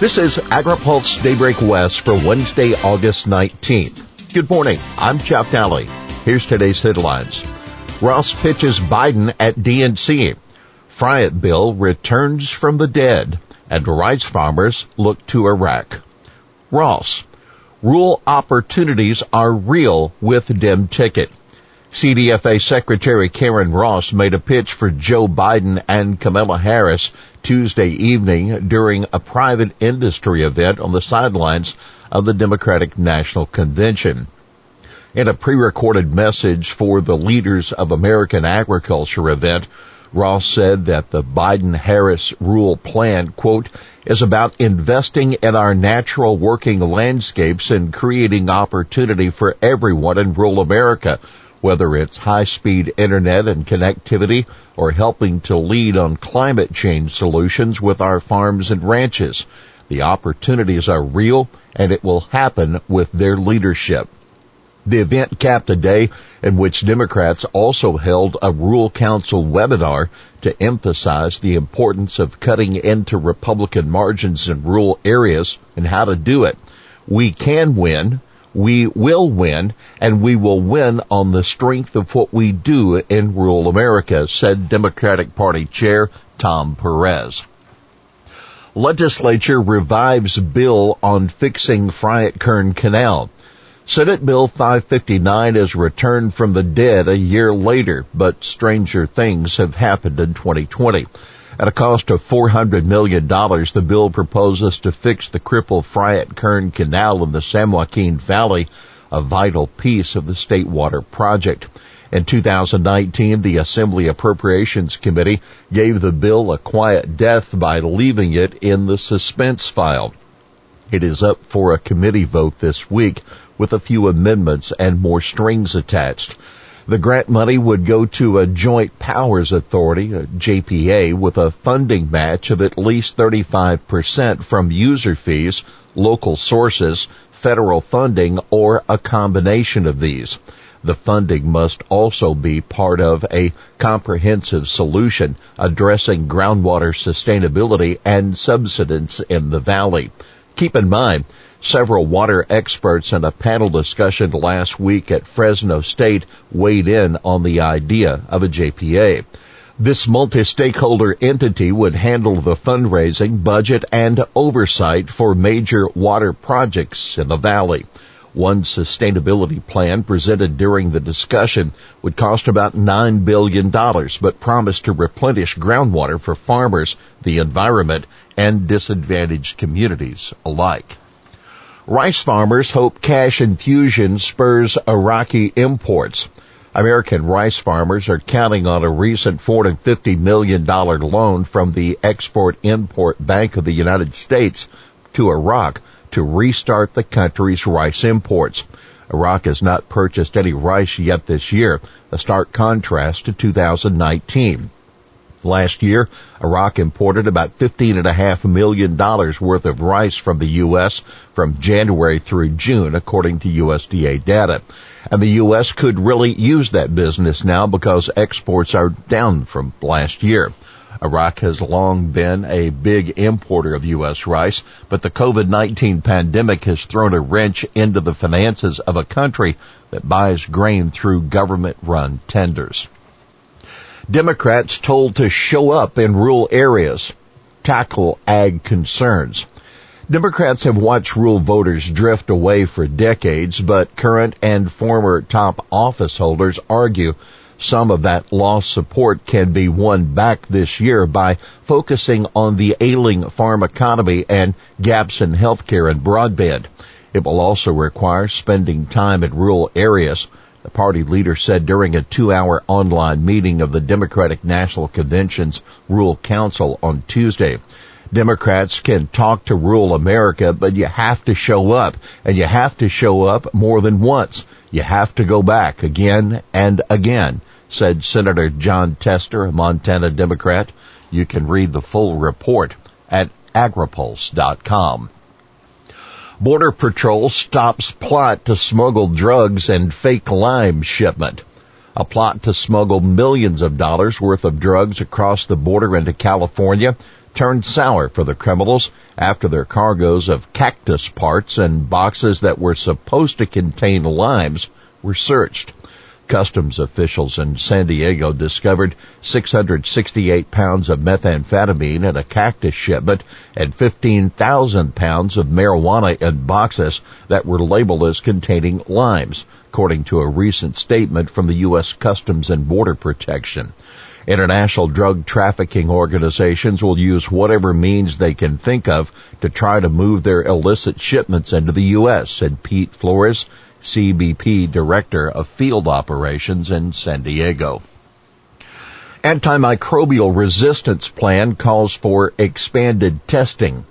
This is AgriPulse Daybreak West for Wednesday, August 19th. Good morning. I'm Jeff Daly. Here's today's headlines. Ross pitches Biden at DNC. Friant bill returns from the dead and rice farmers look to Iraq. Ross. Rural opportunities are real with Dem ticket. CDFA Secretary Karen Ross made a pitch for Joe Biden and Kamala Harris Tuesday evening during a private industry event on the sidelines of the Democratic National Convention. In a pre-recorded message for the Leaders of American Agriculture event, Ross said that the Biden-Harris rule plan, quote, is about investing in our natural working landscapes and creating opportunity for everyone in rural America whether it's high-speed internet and connectivity or helping to lead on climate change solutions with our farms and ranches. The opportunities are real and it will happen with their leadership. The event capped a day in which Democrats also held a rural council webinar to emphasize the importance of cutting into Republican margins in rural areas and how to do it. We can win we will win and we will win on the strength of what we do in rural America, said Democratic Party Chair Tom Perez. Legislature revives bill on fixing Friant Kern Canal. Senate Bill 559 is returned from the dead a year later, but stranger things have happened in 2020. At a cost of $400 million, the bill proposes to fix the crippled Friant Kern Canal in the San Joaquin Valley, a vital piece of the state water project. In 2019, the Assembly Appropriations Committee gave the bill a quiet death by leaving it in the suspense file. It is up for a committee vote this week with a few amendments and more strings attached. The grant money would go to a Joint Powers Authority, a JPA, with a funding match of at least 35% from user fees, local sources, federal funding, or a combination of these. The funding must also be part of a comprehensive solution addressing groundwater sustainability and subsidence in the valley. Keep in mind, Several water experts in a panel discussion last week at Fresno State weighed in on the idea of a JPA. This multi-stakeholder entity would handle the fundraising, budget, and oversight for major water projects in the valley. One sustainability plan presented during the discussion would cost about $9 billion, but promised to replenish groundwater for farmers, the environment, and disadvantaged communities alike. Rice farmers hope cash infusion spurs Iraqi imports. American rice farmers are counting on a recent $450 million loan from the Export-Import Bank of the United States to Iraq to restart the country's rice imports. Iraq has not purchased any rice yet this year, a stark contrast to 2019. Last year, Iraq imported about $15.5 million worth of rice from the U.S. from January through June, according to USDA data. And the U.S. could really use that business now because exports are down from last year. Iraq has long been a big importer of U.S. rice, but the COVID-19 pandemic has thrown a wrench into the finances of a country that buys grain through government-run tenders. Democrats told to show up in rural areas, tackle ag concerns. Democrats have watched rural voters drift away for decades, but current and former top office holders argue some of that lost support can be won back this year by focusing on the ailing farm economy and gaps in healthcare and broadband. It will also require spending time in rural areas the party leader said during a two-hour online meeting of the Democratic National Convention's Rural Council on Tuesday. Democrats can talk to rural America, but you have to show up, and you have to show up more than once. You have to go back again and again, said Senator Jon Tester, a Montana Democrat. You can read the full report at agripulse.com. Border Patrol stops plot to smuggle drugs and fake lime shipment. A plot to smuggle millions of dollars worth of drugs across the border into California turned sour for the criminals after their cargoes of cactus parts and boxes that were supposed to contain limes were searched. Customs officials in San Diego discovered 668 pounds of methamphetamine in a cactus shipment and 15,000 pounds of marijuana in boxes that were labeled as containing limes, according to a recent statement from the U.S. Customs and Border Protection. International drug trafficking organizations will use whatever means they can think of to try to move their illicit shipments into the U.S., said Pete Flores, CBP Director of Field Operations in San Diego. Antimicrobial resistance plan calls for expanded testing.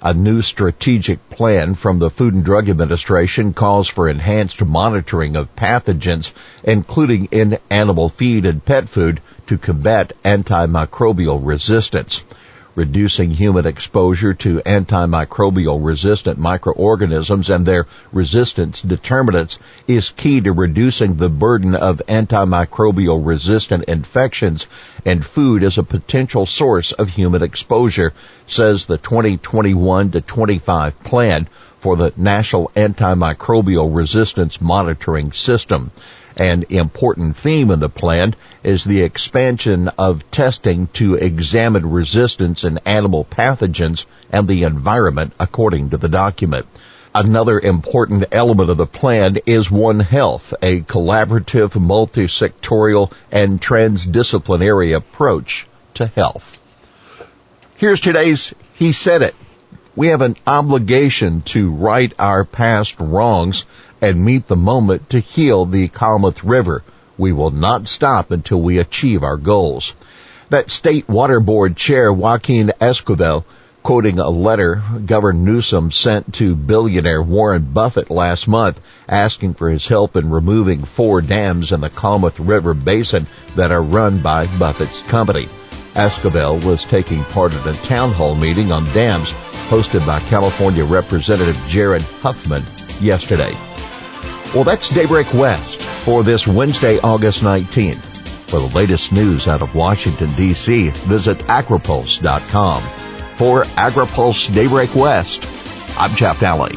A new strategic plan from the Food and Drug Administration calls for enhanced monitoring of pathogens, including in animal feed and pet food, to combat antimicrobial resistance reducing human exposure to antimicrobial resistant microorganisms and their resistance determinants is key to reducing the burden of antimicrobial resistant infections and food is a potential source of human exposure, says the 2021 to 25 plan for the National Antimicrobial Resistance Monitoring System. An important theme of the plan is the expansion of testing to examine resistance in animal pathogens and the environment according to the document. Another important element of the plan is One Health, a collaborative, multi-sectorial, and transdisciplinary approach to health. Here's today's He Said It. We have an obligation to right our past wrongs and meet the moment to heal the Klamath River. We will not stop until we achieve our goals. That state water board chair Joaquin Esquivel quoting a letter Governor Newsom sent to billionaire Warren Buffett last month asking for his help in removing four dams in the Klamath River Basin that are run by Buffett's company. Esquivel was taking part in a town hall meeting on dams hosted by California Representative Jared Huffman yesterday. Well, that's Daybreak West for this Wednesday, August 19th. For the latest news out of Washington, D.C., visit agripulse.com. For AgriPulse Daybreak West, I'm Jeff Daly.